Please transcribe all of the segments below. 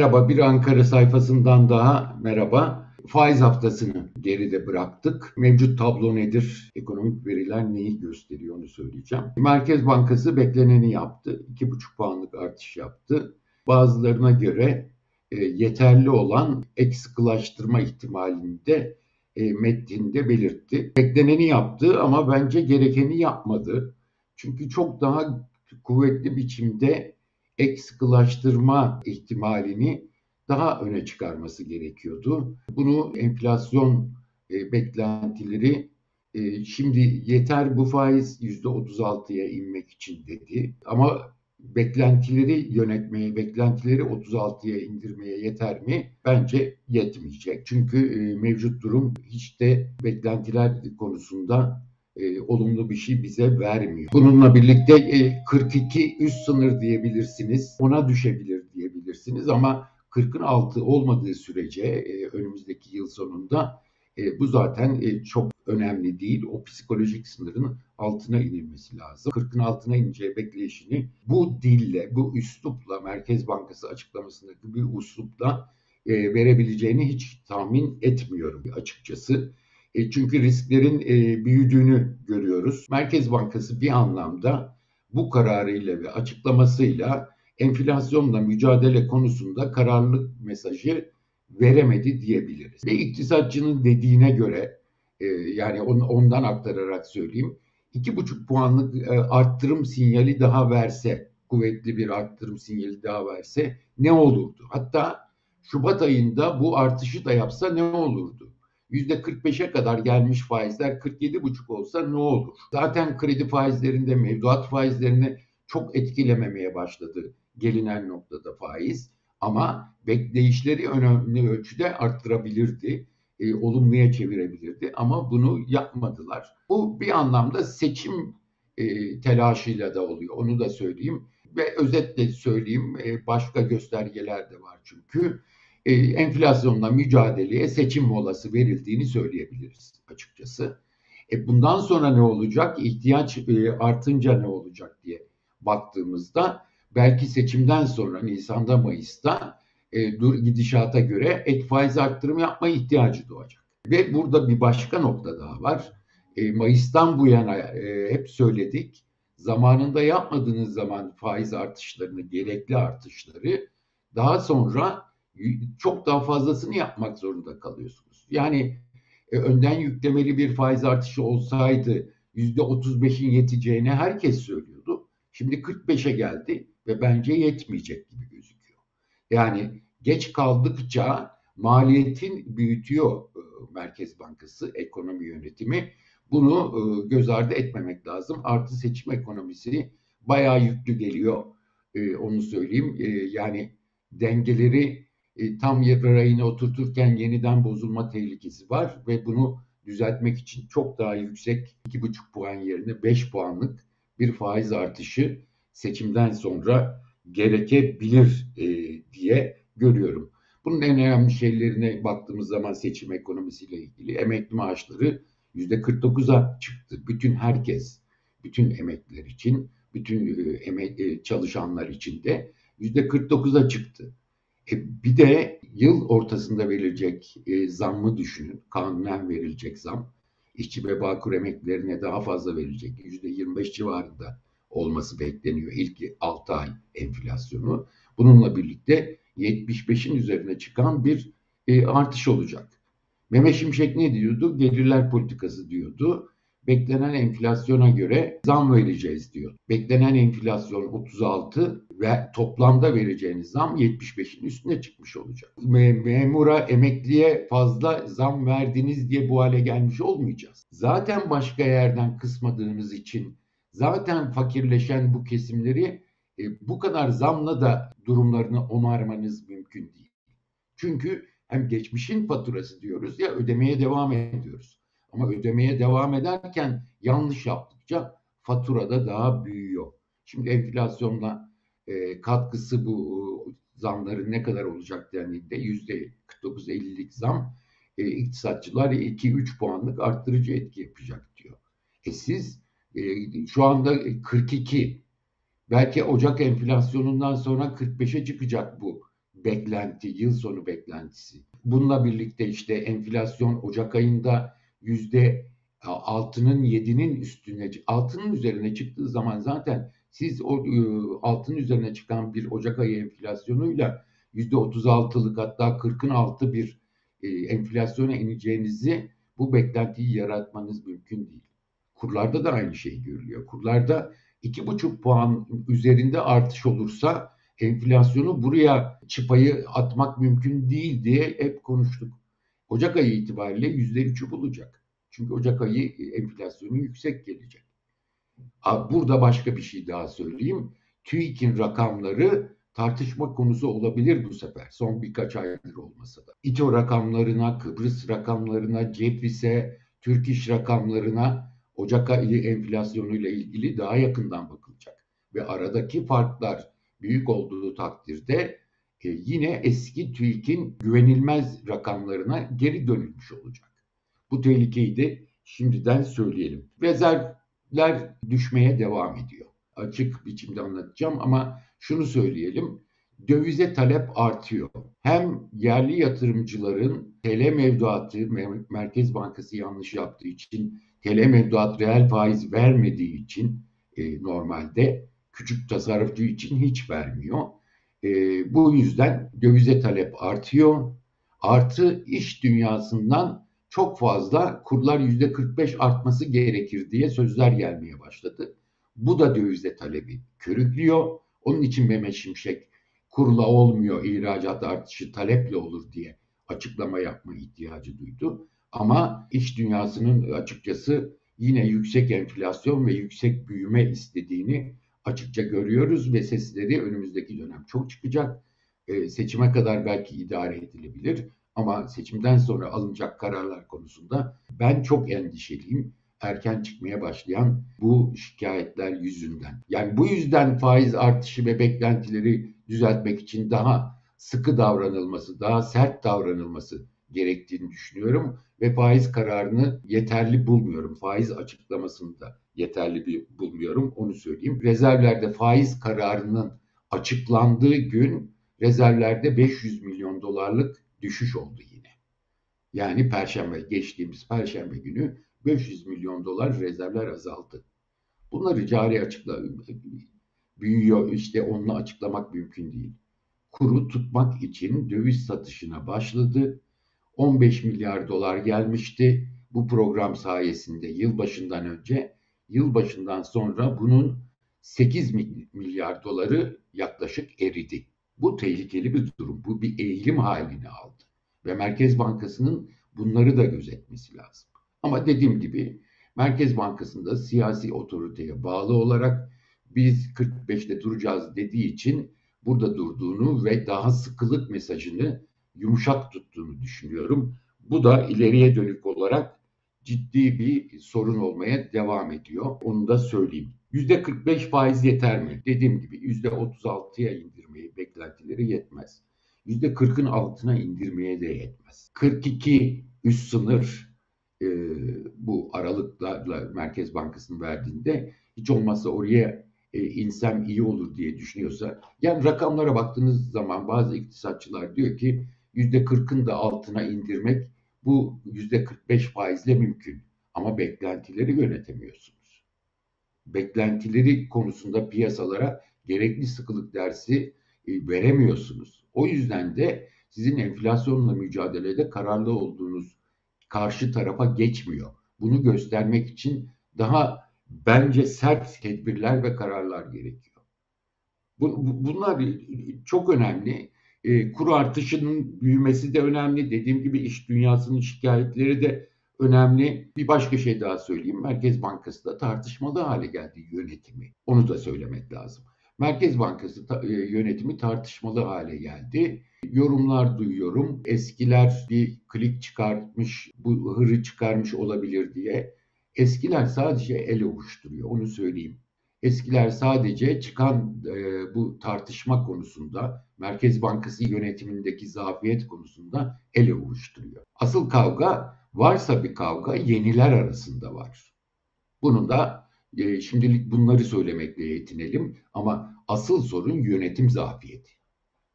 Merhaba, bir Ankara sayfasından daha merhaba. Faiz haftasını geride bıraktık. Mevcut tablo nedir? Ekonomik veriler neyi gösteriyor onu söyleyeceğim. Merkez Bankası bekleneni yaptı. 2,5 puanlık artış yaptı. Bazılarına göre e, yeterli olan ek sıkılaştırma ihtimalini de e, metninde belirtti. Bekleneni yaptı ama bence gerekeni yapmadı. Çünkü çok daha kuvvetli biçimde ek sıkılaştırma ihtimalini daha öne çıkarması gerekiyordu. Bunu enflasyon e, beklentileri e, şimdi yeter bu faiz %36'ya inmek için dedi. Ama beklentileri yönetmeye, beklentileri 36'ya indirmeye yeter mi? Bence yetmeyecek. Çünkü e, mevcut durum hiç de beklentiler konusunda e, olumlu bir şey bize vermiyor. Bununla birlikte e, 42 üst sınır diyebilirsiniz, ona düşebilir diyebilirsiniz ama 40'ın altı olmadığı sürece e, önümüzdeki yıl sonunda e, bu zaten e, çok önemli değil. O psikolojik sınırın altına inilmesi lazım. 40'ın altına ineceği bekleyişini bu dille, bu üslupla Merkez Bankası açıklamasındaki bir üslupla e, verebileceğini hiç tahmin etmiyorum açıkçası. E, çünkü risklerin e, büyüdüğünü görüyoruz. Merkez Bankası bir anlamda bu kararıyla ve açıklamasıyla enflasyonla mücadele konusunda kararlılık mesajı veremedi diyebiliriz. Ve iktisatçının dediğine göre e, yani on, ondan aktararak söyleyeyim. iki buçuk puanlık e, arttırım sinyali daha verse, kuvvetli bir arttırım sinyali daha verse ne olurdu? Hatta Şubat ayında bu artışı da yapsa ne olurdu? %45'e kadar gelmiş faizler 47,5 olsa ne olur? Zaten kredi faizlerinde, mevduat faizlerini çok etkilememeye başladı gelinen noktada faiz. Ama bekleyişleri önemli ölçüde arttırabilirdi, e, olumluya çevirebilirdi ama bunu yapmadılar. Bu bir anlamda seçim e, telaşıyla da oluyor, onu da söyleyeyim. Ve özetle söyleyeyim, e, başka göstergeler de var çünkü. E, enflasyonla mücadeleye seçim molası verildiğini söyleyebiliriz açıkçası. E, bundan sonra ne olacak? İhtiyaç e, artınca ne olacak diye baktığımızda belki seçimden sonra Nisan'da Mayıs'ta e, dur gidişata göre ek faiz arttırım yapma ihtiyacı doğacak. Ve burada bir başka nokta daha var. E, Mayıs'tan bu yana e, hep söyledik. Zamanında yapmadığınız zaman faiz artışlarını, gerekli artışları daha sonra çok daha fazlasını yapmak zorunda kalıyorsunuz. Yani e, önden yüklemeli bir faiz artışı olsaydı yüzde 35'in yeteceğini herkes söylüyordu. Şimdi 45'e geldi ve bence yetmeyecek gibi gözüküyor. Yani geç kaldıkça maliyetin büyütüyor e, Merkez Bankası ekonomi yönetimi. Bunu e, göz ardı etmemek lazım. Artı seçim ekonomisi bayağı yüklü geliyor. E, onu söyleyeyim. Yani dengeleri tam rayına oturturken yeniden bozulma tehlikesi var ve bunu düzeltmek için çok daha yüksek 2,5 puan yerine 5 puanlık bir faiz artışı seçimden sonra gerekebilir e, diye görüyorum. Bunun en önemli şeylerine baktığımız zaman seçim ekonomisiyle ilgili emekli maaşları yüzde 49'a çıktı. Bütün herkes, bütün emekliler için, bütün e, emek, e, çalışanlar için de yüzde 49'a çıktı. E, bir de yıl ortasında verilecek e, zammı düşünün. Kanunen verilecek zam. İşçi ve bağkur emeklilerine daha fazla verilecek. Yüzde 25 civarında olması bekleniyor ilk 6 ay enflasyonu. Bununla birlikte 75'in üzerine çıkan bir e, artış olacak. Mehmet Şimşek ne diyordu? Gelirler politikası diyordu. Beklenen enflasyona göre zam vereceğiz diyor. Beklenen enflasyon 36 ve toplamda vereceğiniz zam 75'in üstüne çıkmış olacak. memura, emekliye fazla zam verdiniz diye bu hale gelmiş olmayacağız. Zaten başka yerden kısmadığınız için zaten fakirleşen bu kesimleri e, bu kadar zamla da durumlarını onarmanız mümkün değil. Çünkü hem geçmişin faturası diyoruz ya ödemeye devam ediyoruz. Ama ödemeye devam ederken yanlış yaptıkça fatura da daha büyüyor. Şimdi enflasyonla e, katkısı bu zamların ne kadar olacak dendiğinde yüzde 49-50'lik zam e, iktisatçılar 2-3 puanlık arttırıcı etki yapacak diyor. E siz e, şu anda 42 belki Ocak enflasyonundan sonra 45'e çıkacak bu beklenti, yıl sonu beklentisi. Bununla birlikte işte enflasyon Ocak ayında yüzde altının yedinin üstüne, altının üzerine çıktığı zaman zaten siz o e, altın üzerine çıkan bir Ocak ayı enflasyonuyla yüzde otuz altılık hatta kırkın altı bir e, enflasyona ineceğinizi bu beklentiyi yaratmanız mümkün değil. Kurlarda da aynı şey görülüyor. Kurlarda iki buçuk puan üzerinde artış olursa enflasyonu buraya çıpayı atmak mümkün değil diye hep konuştuk. Ocak ayı itibariyle yüzde üçü bulacak. Çünkü Ocak ayı enflasyonu yüksek gelecek. Burada başka bir şey daha söyleyeyim. TÜİK'in rakamları tartışma konusu olabilir bu sefer. Son birkaç aydır olmasa da. İTO rakamlarına, Kıbrıs rakamlarına, Cefris'e, Türk İş rakamlarına Ocak ayı enflasyonuyla ilgili daha yakından bakılacak. Ve aradaki farklar büyük olduğu takdirde e, yine eski TÜİK'in güvenilmez rakamlarına geri dönülmüş olacak. Bu tehlikeyi de şimdiden söyleyelim. Rezervler düşmeye devam ediyor. Açık biçimde anlatacağım ama şunu söyleyelim. Dövize talep artıyor. Hem yerli yatırımcıların TL mevduatı Merkez Bankası yanlış yaptığı için TL mevduat reel faiz vermediği için e, normalde küçük tasarrufçu için hiç vermiyor. E, bu yüzden dövize talep artıyor. Artı iş dünyasından çok fazla kurlar yüzde 45 artması gerekir diye sözler gelmeye başladı. Bu da dövize talebi körüklüyor. Onun için Mehmet Şimşek kurla olmuyor, ihracat artışı taleple olur diye açıklama yapma ihtiyacı duydu. Ama iş dünyasının açıkçası yine yüksek enflasyon ve yüksek büyüme istediğini açıkça görüyoruz ve sesleri önümüzdeki dönem çok çıkacak. E, seçime kadar belki idare edilebilir ama seçimden sonra alınacak kararlar konusunda ben çok endişeliyim erken çıkmaya başlayan bu şikayetler yüzünden. Yani bu yüzden faiz artışı ve beklentileri düzeltmek için daha sıkı davranılması, daha sert davranılması gerektiğini düşünüyorum ve faiz kararını yeterli bulmuyorum. Faiz açıklamasını da yeterli bir bulmuyorum onu söyleyeyim. Rezervlerde faiz kararının açıklandığı gün rezervlerde 500 milyon dolarlık düşüş oldu yine. Yani perşembe geçtiğimiz perşembe günü 500 milyon dolar rezervler azaldı. Bunları cari açıkla büyüyor işte onunla açıklamak mümkün değil. Kuru tutmak için döviz satışına başladı. 15 milyar dolar gelmişti bu program sayesinde yılbaşından önce. Yılbaşından sonra bunun 8 milyar doları yaklaşık eridi. Bu tehlikeli bir durum. Bu bir eğilim halini aldı. Ve Merkez Bankası'nın bunları da gözetmesi lazım. Ama dediğim gibi Merkez Bankası'nda siyasi otoriteye bağlı olarak biz 45'te duracağız dediği için burada durduğunu ve daha sıkılık mesajını yumuşak tuttuğunu düşünüyorum. Bu da ileriye dönük olarak ciddi bir sorun olmaya devam ediyor. Onu da söyleyeyim. %45 faiz yeter mi? Dediğim gibi %36'ya indirmeyi beklentileri yetmez. %40'ın altına indirmeye de yetmez. 42 üst sınır e, bu aralıklarla Merkez Bankası'nın verdiğinde hiç olmazsa oraya e, insem iyi olur diye düşünüyorsa yani rakamlara baktığınız zaman bazı iktisatçılar diyor ki yüzde kırkın da altına indirmek bu yüzde 45 faizle mümkün ama beklentileri yönetemiyorsunuz. Beklentileri konusunda piyasalara gerekli sıkılık dersi e, veremiyorsunuz. O yüzden de sizin enflasyonla mücadelede kararlı olduğunuz karşı tarafa geçmiyor. Bunu göstermek için daha bence sert tedbirler ve kararlar gerekiyor. Bunlar çok önemli. E, kur artışının büyümesi de önemli. Dediğim gibi iş dünyasının şikayetleri de önemli. Bir başka şey daha söyleyeyim. Merkez Bankası da tartışmalı hale geldi yönetimi. Onu da söylemek lazım. Merkez Bankası ta, e, yönetimi tartışmalı hale geldi. Yorumlar duyuyorum. Eskiler bir klik çıkartmış, bu hırı çıkarmış olabilir diye. Eskiler sadece el ovuşturuyor, onu söyleyeyim. Eskiler sadece çıkan e, bu tartışma konusunda, Merkez Bankası yönetimindeki zafiyet konusunda el ovuşturuyor. Asıl kavga, varsa bir kavga yeniler arasında var. Bunun da e, şimdilik bunları söylemekle yetinelim ama asıl sorun yönetim zafiyeti.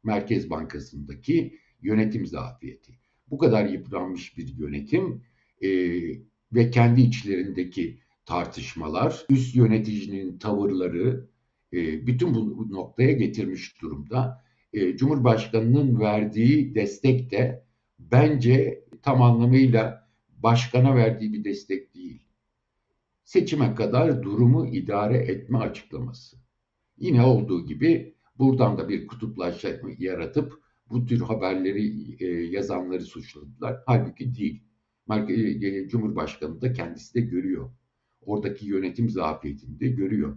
Merkez Bankası'ndaki yönetim zafiyeti. Bu kadar yıpranmış bir yönetim e, ve kendi içlerindeki tartışmalar, üst yöneticinin tavırları e, bütün bu noktaya getirmiş durumda. E, Cumhurbaşkanının verdiği destek de bence tam anlamıyla başkana verdiği bir destek değil. Seçime kadar durumu idare etme açıklaması. Yine olduğu gibi buradan da bir kutuplaşma yaratıp bu tür haberleri e, yazanları suçladılar. Halbuki değil. E, Cumhurbaşkanı da kendisi de görüyor. Oradaki yönetim zafiyetini de görüyor.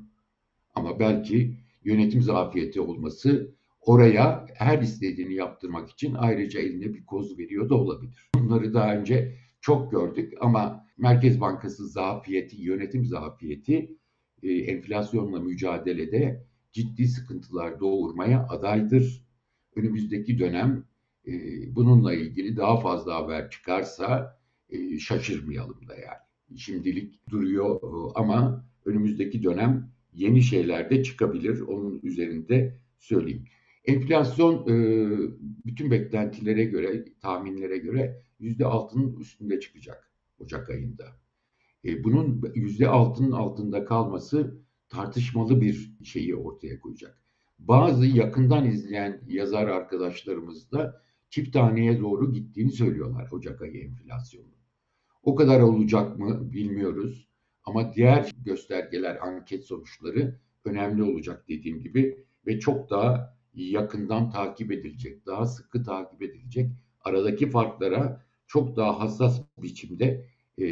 Ama belki yönetim zafiyeti olması oraya her istediğini yaptırmak için ayrıca eline bir koz veriyor da olabilir. Bunları daha önce çok gördük ama Merkez Bankası zafiyeti, yönetim zafiyeti e, enflasyonla mücadelede ciddi sıkıntılar doğurmaya adaydır. Önümüzdeki dönem e, bununla ilgili daha fazla haber çıkarsa e, şaşırmayalım da yani. Şimdilik duruyor ama önümüzdeki dönem yeni şeyler de çıkabilir. Onun üzerinde söyleyeyim. Enflasyon e, bütün beklentilere göre, tahminlere göre yüzde altının üstünde çıkacak Ocak ayında. E, bunun yüzde altının altında kalması tartışmalı bir şeyi ortaya koyacak. Bazı yakından izleyen yazar arkadaşlarımız da çift taneye doğru gittiğini söylüyorlar Ocak ayı enflasyonu. O kadar olacak mı bilmiyoruz. Ama diğer göstergeler, anket sonuçları önemli olacak dediğim gibi ve çok daha yakından takip edilecek, daha sıkı takip edilecek. Aradaki farklara çok daha hassas biçimde e,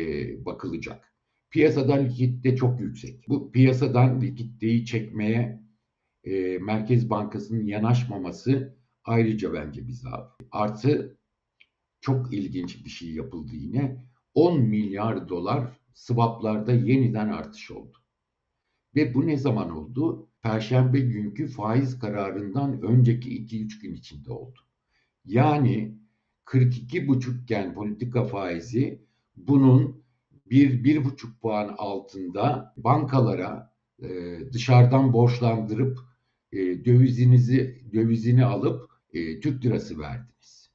bakılacak. Piyasadan likitte çok yüksek. Bu piyasadan likiditeyi çekmeye e, Merkez Bankası'nın yanaşmaması ayrıca bence bir zaaf. Artı çok ilginç bir şey yapıldı yine. 10 milyar dolar swaplarda yeniden artış oldu. Ve bu ne zaman oldu? Perşembe günkü faiz kararından önceki 2-3 gün içinde oldu. Yani 42,5 iken politika faizi bunun bir, bir buçuk puan altında bankalara e, dışarıdan borçlandırıp e, dövizinizi dövizini alıp e, Türk lirası verdiniz.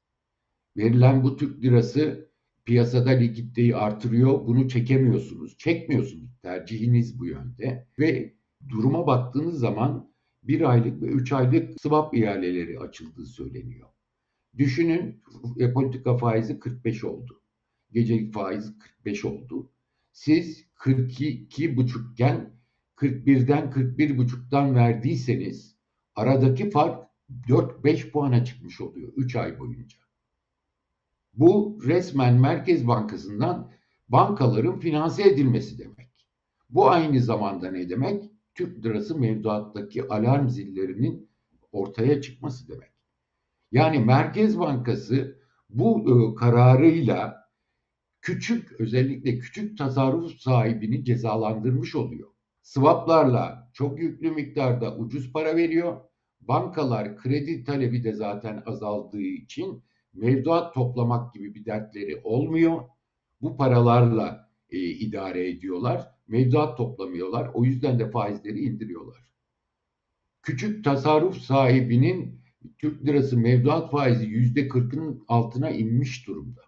Verilen bu Türk lirası piyasada likiditeyi artırıyor. Bunu çekemiyorsunuz. Çekmiyorsunuz. Tercihiniz bu yönde. Ve duruma baktığınız zaman bir aylık ve üç aylık swap ihaleleri açıldığı söyleniyor. Düşünün e, politika faizi 45 oldu. Gecelik faiz 45 oldu. Siz 42 buçukken 41'den 41 buçuktan verdiyseniz aradaki fark 4-5 puana çıkmış oluyor 3 ay boyunca. Bu resmen Merkez Bankası'ndan bankaların finanse edilmesi demek. Bu aynı zamanda ne demek? Türk lirası mevduattaki alarm zillerinin ortaya çıkması demek. Yani Merkez Bankası bu e, kararıyla küçük özellikle küçük tasarruf sahibini cezalandırmış oluyor. Swaplarla çok yüklü miktarda ucuz para veriyor. Bankalar kredi talebi de zaten azaldığı için mevduat toplamak gibi bir dertleri olmuyor. Bu paralarla e, idare ediyorlar. Mevduat toplamıyorlar. O yüzden de faizleri indiriyorlar. Küçük tasarruf sahibinin Türk lirası mevduat faizi yüzde kırkın altına inmiş durumda.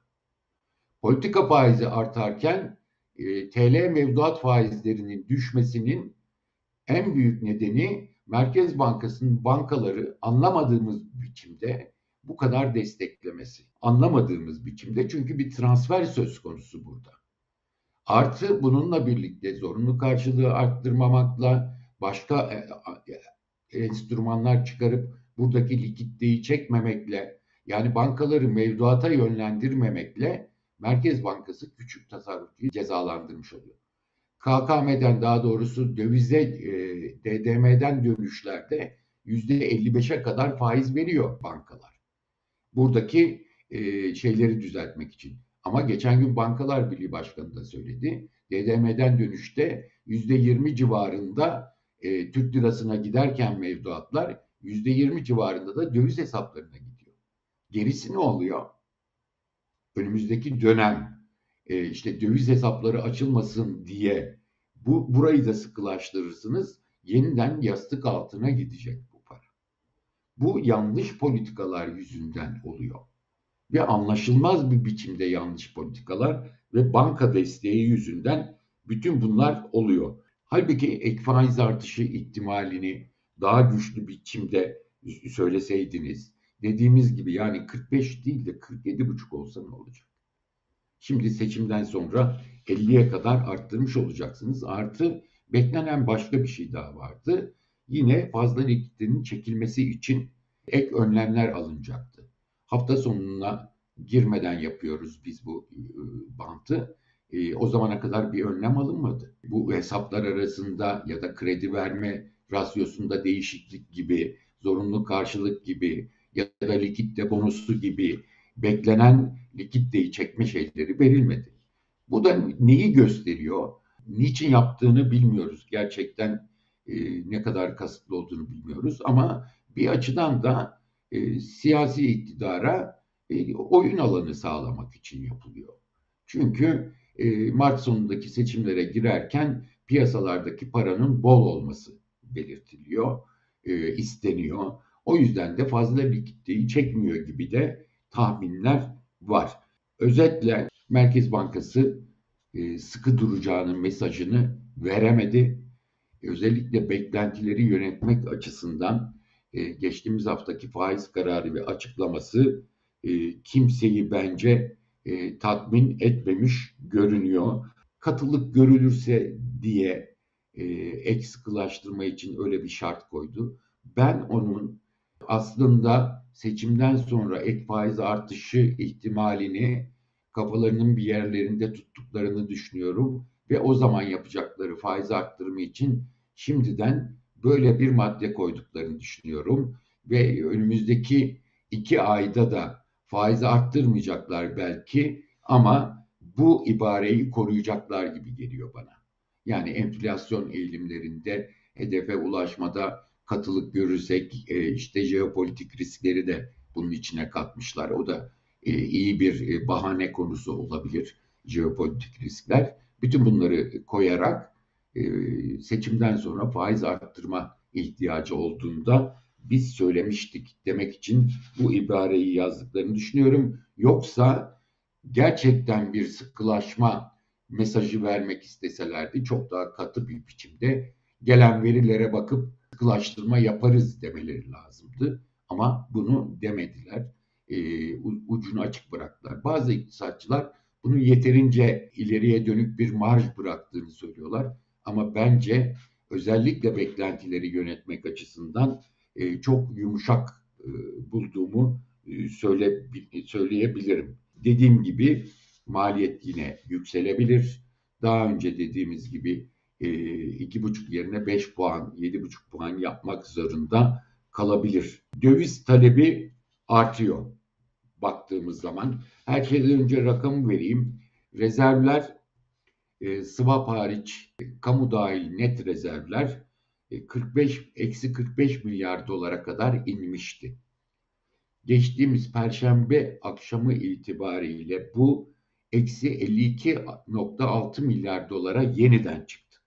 Politika faizi artarken e, TL mevduat faizlerinin düşmesinin en büyük nedeni Merkez Bankası'nın bankaları anlamadığımız biçimde bu kadar desteklemesi. Anlamadığımız biçimde çünkü bir transfer söz konusu burada. Artı bununla birlikte zorunlu karşılığı arttırmamakla başka e, e, enstrümanlar çıkarıp buradaki likiditeyi çekmemekle yani bankaları mevduata yönlendirmemekle Merkez Bankası küçük tasarrufçuyu cezalandırmış oluyor. KKM'den daha doğrusu dövize e, DDM'den dönüşlerde %55'e kadar faiz veriyor bankalar buradaki e, şeyleri düzeltmek için. Ama geçen gün Bankalar Birliği Başkanı da söyledi. DDM'den dönüşte yüzde yirmi civarında e, Türk lirasına giderken mevduatlar yüzde yirmi civarında da döviz hesaplarına gidiyor. Gerisi ne oluyor? Önümüzdeki dönem e, işte döviz hesapları açılmasın diye bu burayı da sıkılaştırırsınız. Yeniden yastık altına gidecek bu yanlış politikalar yüzünden oluyor. Ve anlaşılmaz bir biçimde yanlış politikalar ve banka desteği yüzünden bütün bunlar oluyor. Halbuki ek faiz artışı ihtimalini daha güçlü biçimde söyleseydiniz, dediğimiz gibi yani 45 değil de 47,5 olsa ne olacak? Şimdi seçimden sonra 50'ye kadar arttırmış olacaksınız. Artı beklenen başka bir şey daha vardı. Yine fazla likiditenin çekilmesi için ek önlemler alınacaktı. Hafta sonuna girmeden yapıyoruz biz bu e, bantı. E, o zamana kadar bir önlem alınmadı. Bu hesaplar arasında ya da kredi verme rasyosunda değişiklik gibi, zorunlu karşılık gibi ya da likitte bonusu gibi beklenen likiditeyi çekme şeyleri verilmedi. Bu da neyi gösteriyor? Niçin yaptığını bilmiyoruz. Gerçekten e, ne kadar kasıtlı olduğunu bilmiyoruz ama bir açıdan da e, siyasi iktidara e, oyun alanı sağlamak için yapılıyor. Çünkü e, Mart sonundaki seçimlere girerken piyasalardaki paranın bol olması belirtiliyor, e, isteniyor. O yüzden de fazla likiditeyi çekmiyor gibi de tahminler var. Özetle Merkez Bankası e, sıkı duracağının mesajını veremedi. Özellikle beklentileri yönetmek açısından e, geçtiğimiz haftaki faiz kararı ve açıklaması e, kimseyi bence e, tatmin etmemiş görünüyor. Katılık görülürse diye e, ek için öyle bir şart koydu. Ben onun aslında seçimden sonra ek faiz artışı ihtimalini kafalarının bir yerlerinde tuttuklarını düşünüyorum ve o zaman yapacakları faiz arttırımı için şimdiden böyle bir madde koyduklarını düşünüyorum ve önümüzdeki iki ayda da faizi arttırmayacaklar belki ama bu ibareyi koruyacaklar gibi geliyor bana. Yani enflasyon eğilimlerinde hedefe ulaşmada katılık görürsek e, işte jeopolitik riskleri de bunun içine katmışlar. O da e, iyi bir e, bahane konusu olabilir jeopolitik riskler. Bütün bunları koyarak seçimden sonra faiz arttırma ihtiyacı olduğunda biz söylemiştik demek için bu ibareyi yazdıklarını düşünüyorum. Yoksa gerçekten bir sıkılaşma mesajı vermek isteselerdi çok daha katı bir biçimde gelen verilere bakıp sıkılaştırma yaparız demeleri lazımdı. Ama bunu demediler. E, ucunu açık bıraktılar. Bazı iktisatçılar bunu yeterince ileriye dönük bir marj bıraktığını söylüyorlar. Ama bence özellikle beklentileri yönetmek açısından e, çok yumuşak e, bulduğumu e, söyle, söyleyebilirim. Dediğim gibi maliyet yine yükselebilir. Daha önce dediğimiz gibi e, iki buçuk yerine beş puan, yedi buçuk puan yapmak zorunda kalabilir. Döviz talebi artıyor baktığımız zaman. Her şeyden önce rakamı vereyim. Rezervler e, swap hariç kamu dahil net rezervler 45 e, eksi 45 milyar dolara kadar inmişti. Geçtiğimiz perşembe akşamı itibariyle bu eksi 52.6 milyar dolara yeniden çıktı.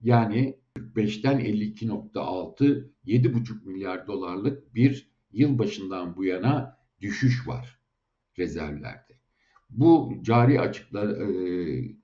Yani 45'ten 52.6 7,5 milyar dolarlık bir yıl başından bu yana düşüş var rezervlerde. Bu cari açıklar e,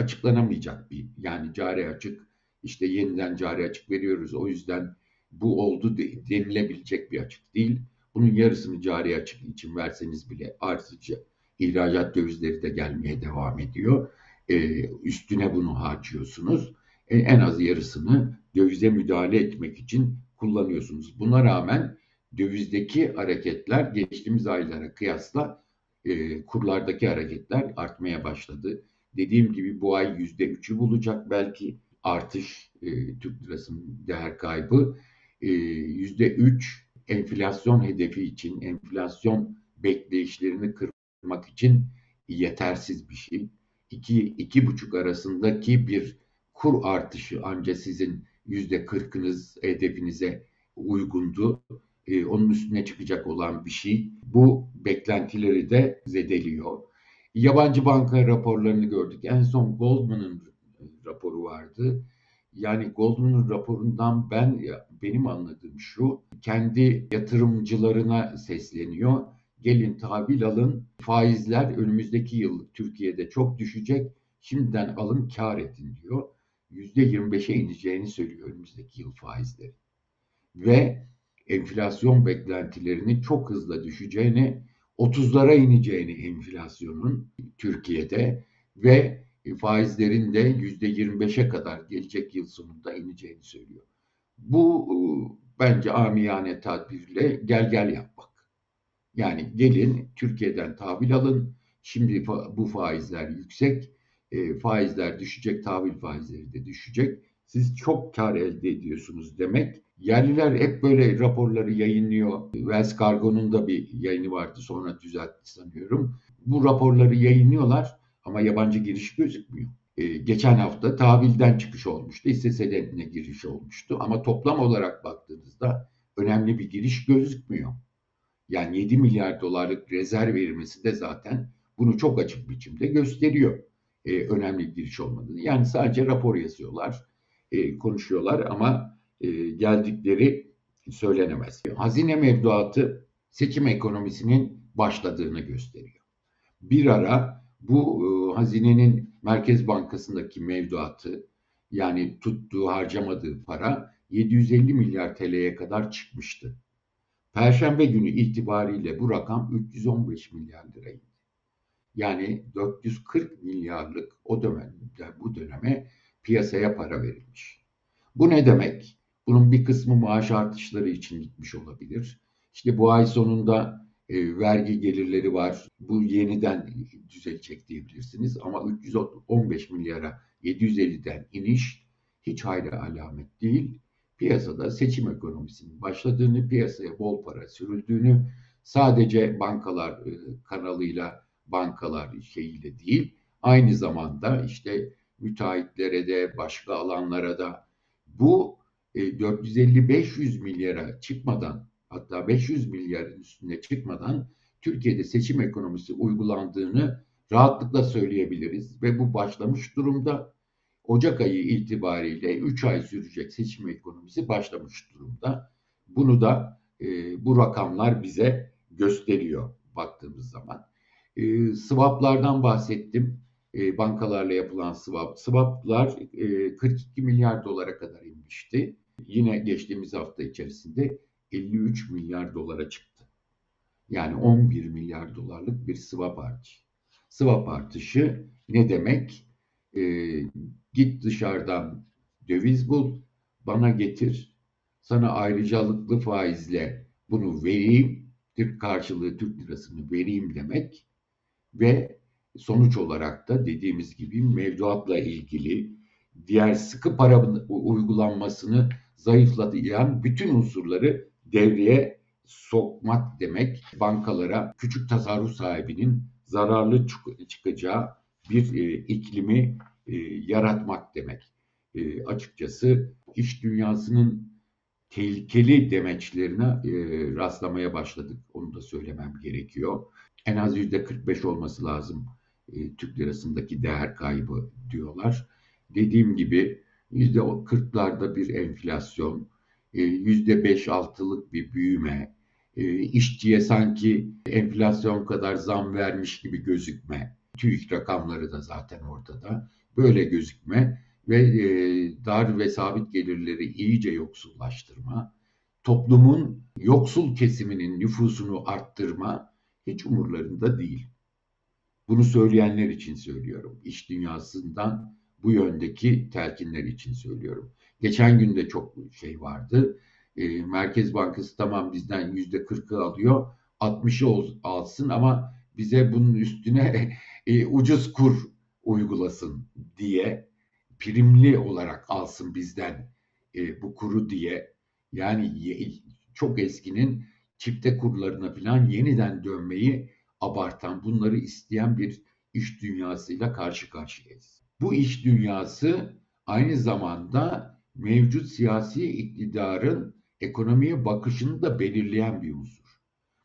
açıklanamayacak bir yani cari açık işte yeniden cari açık veriyoruz o yüzden bu oldu denilebilecek bir açık değil. Bunun yarısını cari açık için verseniz bile artıcı ihracat dövizleri de gelmeye devam ediyor. Ee, üstüne bunu harcıyorsunuz. E, en az yarısını dövize müdahale etmek için kullanıyorsunuz. Buna rağmen dövizdeki hareketler geçtiğimiz aylara kıyasla e, kurlardaki hareketler artmaya başladı. Dediğim gibi bu ay yüzde üçü bulacak belki artış e, Türk lirasının değer kaybı. E, yüzde üç enflasyon hedefi için, enflasyon bekleyişlerini kırmak için yetersiz bir şey. İki, iki buçuk arasındaki bir kur artışı ancak sizin yüzde kırkınız hedefinize uygundu. Ee, onun üstüne çıkacak olan bir şey. Bu beklentileri de zedeliyor. Yabancı banka raporlarını gördük. En son Goldman'ın raporu vardı. Yani Goldman'ın raporundan ben benim anladığım şu kendi yatırımcılarına sesleniyor. Gelin tahvil alın. Faizler önümüzdeki yıl Türkiye'de çok düşecek. Şimdiden alın kar edin diyor. %25'e ineceğini söylüyor önümüzdeki yıl faizleri. Ve enflasyon beklentilerinin çok hızlı düşeceğini, 30'lara ineceğini enflasyonun Türkiye'de ve faizlerin de %25'e kadar gelecek yıl sonunda ineceğini söylüyor. Bu e, bence amiyane tadbirle gel gel yapmak. Yani gelin Türkiye'den tahvil alın. Şimdi bu faizler yüksek. E, faizler düşecek, tahvil faizleri de düşecek. Siz çok kar elde ediyorsunuz demek. Yerliler hep böyle raporları yayınlıyor. Wells Cargo'nun da bir yayını vardı sonra düzeltti sanıyorum. Bu raporları yayınlıyorlar ama yabancı giriş gözükmüyor. Ee, geçen hafta tahvilden çıkış olmuştu, hisse senedine giriş olmuştu ama toplam olarak baktığınızda önemli bir giriş gözükmüyor. Yani 7 milyar dolarlık rezerv verilmesi de zaten bunu çok açık biçimde gösteriyor. Ee, önemli giriş olmadığını. Yani sadece rapor yazıyorlar, e, konuşuyorlar ama e, geldikleri söylenemez. Hazine mevduatı seçim ekonomisinin başladığını gösteriyor. Bir ara bu e, hazinenin Merkez Bankası'ndaki mevduatı yani tuttuğu harcamadığı para 750 milyar TL'ye kadar çıkmıştı. Perşembe günü itibariyle bu rakam 315 milyar liraydı. Yani 440 milyarlık o dönemde bu döneme piyasaya para verilmiş. Bu ne demek? Bunun bir kısmı maaş artışları için gitmiş olabilir. İşte bu ay sonunda e, vergi gelirleri var. Bu yeniden düzelecek diyebilirsiniz. Ama 315 milyara 750'den iniş hiç hayra alamet değil. Piyasada seçim ekonomisinin başladığını, piyasaya bol para sürüldüğünü, sadece bankalar e, kanalıyla, bankalar şeyiyle değil, aynı zamanda işte müteahhitlere de, başka alanlara da bu 450-500 e, milyara çıkmadan hatta 500 milyarın üstüne çıkmadan Türkiye'de seçim ekonomisi uygulandığını rahatlıkla söyleyebiliriz ve bu başlamış durumda. Ocak ayı itibariyle 3 ay sürecek seçim ekonomisi başlamış durumda. Bunu da e, bu rakamlar bize gösteriyor baktığımız zaman. E, swaplardan bahsettim. E, bankalarla yapılan swap. Swaplar e, 42 milyar dolara kadar inmişti. Yine geçtiğimiz hafta içerisinde 53 milyar dolara çıktı. Yani 11 milyar dolarlık bir swap artışı. Swap artışı ne demek? E, git dışarıdan döviz bul, bana getir, sana ayrıcalıklı faizle bunu vereyim, Türk karşılığı Türk lirasını vereyim demek ve sonuç olarak da dediğimiz gibi mevduatla ilgili diğer sıkı para uygulanmasını zayıflatan bütün unsurları devreye sokmak demek bankalara küçük tasarruf sahibinin zararlı çıkacağı bir e, iklimi e, yaratmak demek. E, açıkçası iş dünyasının tehlikeli demeçlerine e, rastlamaya başladık. Onu da söylemem gerekiyor. En az yüzde 45 olması lazım e, Türk lirasındaki değer kaybı diyorlar. Dediğim gibi yüzde 40'larda bir enflasyon, e, yüzde beş altılık bir büyüme, e, işçiye sanki enflasyon kadar zam vermiş gibi gözükme, TÜİK rakamları da zaten ortada, böyle gözükme ve e, dar ve sabit gelirleri iyice yoksullaştırma, toplumun yoksul kesiminin nüfusunu arttırma hiç umurlarında değil. Bunu söyleyenler için söylüyorum. İş dünyasından bu yöndeki telkinler için söylüyorum. Geçen gün de çok şey vardı. E, Merkez Bankası tamam bizden yüzde kırkı alıyor. 60'ı alsın ama bize bunun üstüne e, ucuz kur uygulasın diye primli olarak alsın bizden e, bu kuru diye yani çok eskinin çifte kurlarına falan yeniden dönmeyi abartan bunları isteyen bir iş dünyasıyla karşı karşıyayız. Bu iş dünyası aynı zamanda mevcut siyasi iktidarın ekonomiye bakışını da belirleyen bir unsur.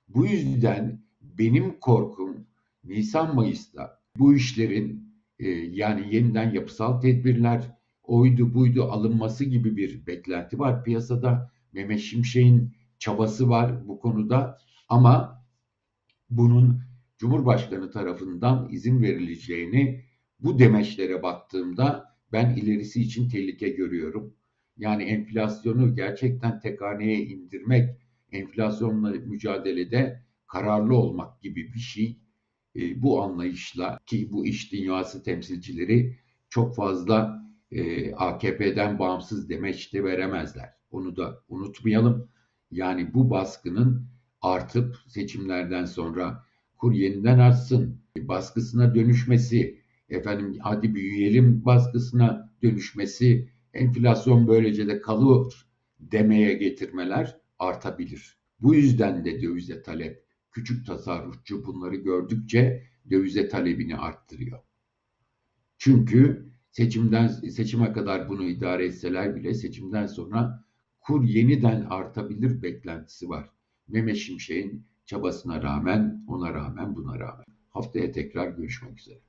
Bu yüzden benim korkum Nisan Mayıs'ta bu işlerin e, yani yeniden yapısal tedbirler, oydu buydu alınması gibi bir beklenti var piyasada. Mehmet Şimşek'in çabası var bu konuda ama bunun Cumhurbaşkanı tarafından izin verileceğini bu demeçlere baktığımda ben ilerisi için tehlike görüyorum. Yani enflasyonu gerçekten tek indirmek, enflasyonla mücadelede kararlı olmak gibi bir şey. E, bu anlayışla ki bu iş dünyası temsilcileri çok fazla e, AKP'den bağımsız demeç de veremezler. Onu da unutmayalım. Yani bu baskının artıp seçimlerden sonra kur yeniden artsın, baskısına dönüşmesi, efendim hadi büyüyelim baskısına dönüşmesi, enflasyon böylece de kalır demeye getirmeler artabilir. Bu yüzden de dövize talep, küçük tasarrufçu bunları gördükçe dövize talebini arttırıyor. Çünkü seçimden seçime kadar bunu idare etseler bile seçimden sonra kur yeniden artabilir beklentisi var. Mehmet Şimşek'in çabasına rağmen, ona rağmen, buna rağmen. Haftaya tekrar görüşmek üzere.